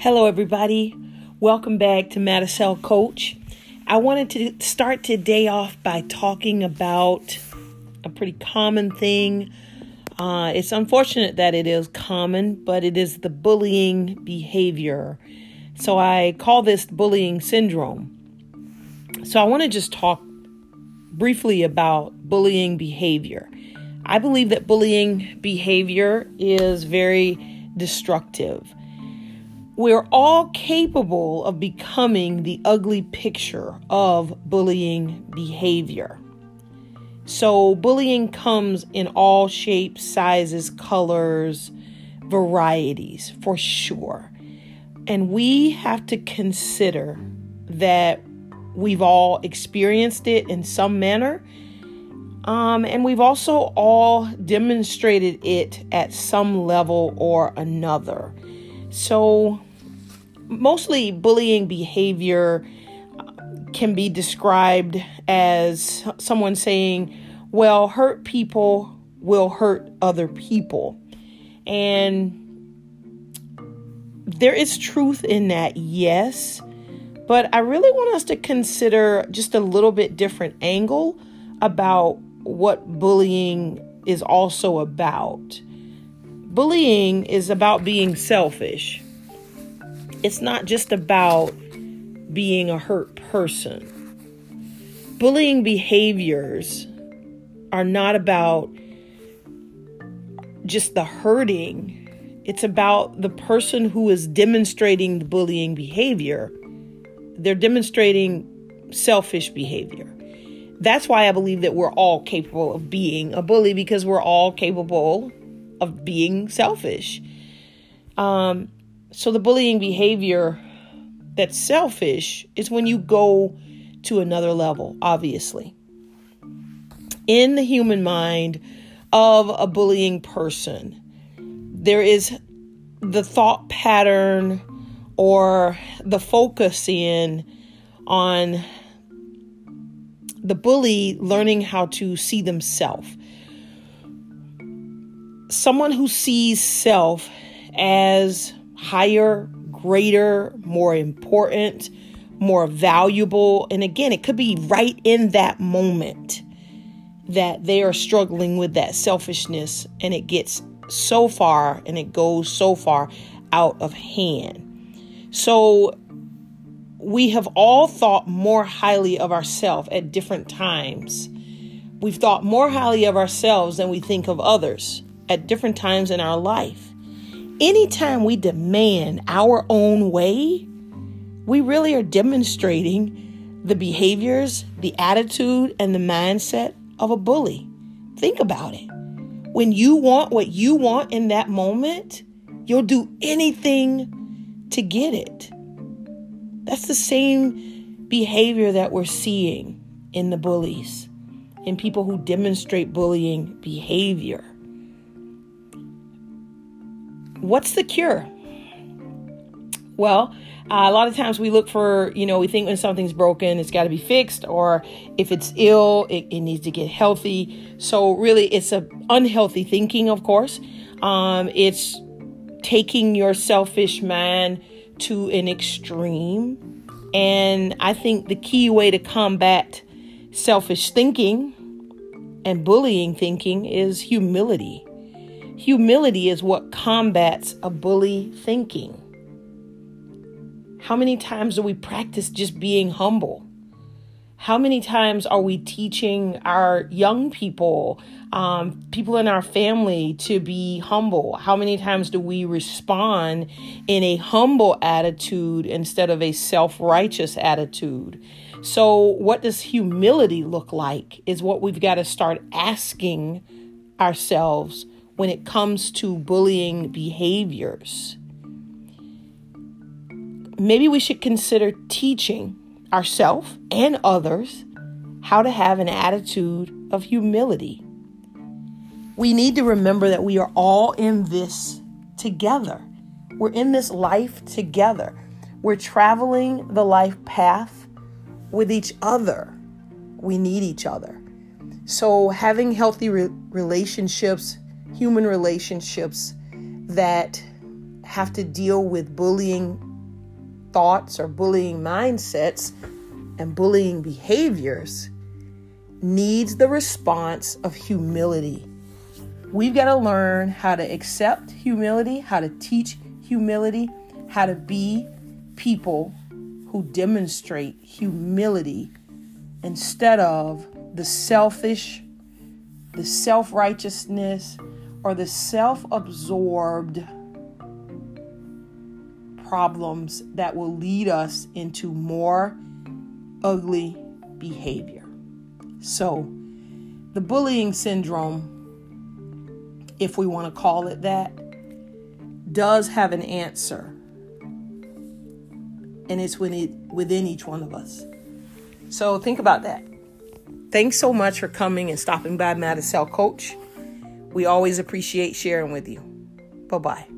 Hello, everybody. Welcome back to Madicel Coach. I wanted to start today off by talking about a pretty common thing. Uh, it's unfortunate that it is common, but it is the bullying behavior. So I call this bullying syndrome. So I want to just talk briefly about bullying behavior. I believe that bullying behavior is very destructive. We're all capable of becoming the ugly picture of bullying behavior. So, bullying comes in all shapes, sizes, colors, varieties, for sure. And we have to consider that we've all experienced it in some manner. Um, and we've also all demonstrated it at some level or another. So, mostly bullying behavior uh, can be described as someone saying, well, hurt people will hurt other people. And there is truth in that, yes. But I really want us to consider just a little bit different angle about what bullying is also about. Bullying is about being selfish it's not just about being a hurt person. Bullying behaviors are not about just the hurting, it's about the person who is demonstrating the bullying behavior. They're demonstrating selfish behavior. That's why I believe that we're all capable of being a bully because we're all capable of being selfish. Um, so the bullying behavior that's selfish is when you go to another level, obviously. In the human mind of a bullying person, there is the thought pattern or the focus in on the bully learning how to see themselves. Someone who sees self as higher, greater, more important, more valuable. And again, it could be right in that moment that they are struggling with that selfishness and it gets so far and it goes so far out of hand. So we have all thought more highly of ourselves at different times. We've thought more highly of ourselves than we think of others at different times in our life anytime we demand our own way, we really are demonstrating the behaviors, the attitude, and the mindset of a bully. Think about it. When you want what you want in that moment, you'll do anything to get it. That's the same behavior that we're seeing in the bullies, in people who demonstrate bullying behavior. What's the cure? Well, uh, a lot of times we look for, you know, we think when something's broken, it's got to be fixed, or if it's ill, it, it, needs to get healthy. So, really, it's a unhealthy thinking, of course. Um, it's taking your selfish mind to an extreme. And I think the key way to combat selfish thinking and bullying thinking is humility. Humility is what combats a bully thinking. How many times do we practice just being humble? How many times are we teaching our young people, um, people in our family, to be humble? How many times do we respond in a humble attitude instead of a self righteous attitude? So, what does humility look like? Is what we've got to start asking ourselves when it comes to bullying behaviors. Maybe we should consider teaching ourselves and others how to have an attitude of humility. We need to remember that we are all in this together. We're in this life together. We're traveling the life path with each other. We need each other. So, having healthy re- relationships, human relationships that have to deal with bullying thoughts or bullying mindsets and bullying behaviors needs the response of humility. We've got to learn how to accept humility, how to teach humility, how to be people who demonstrate humility instead of the selfish, the self righteousness, or the self absorbed problems that will lead us into more ugly behavior. So, the bullying syndrome, if we want to call it that, does have an answer. And it's within each one of us. So, think about that. Thanks so much for coming and stopping by Madicel Coach. We always appreciate sharing with you. Bye bye.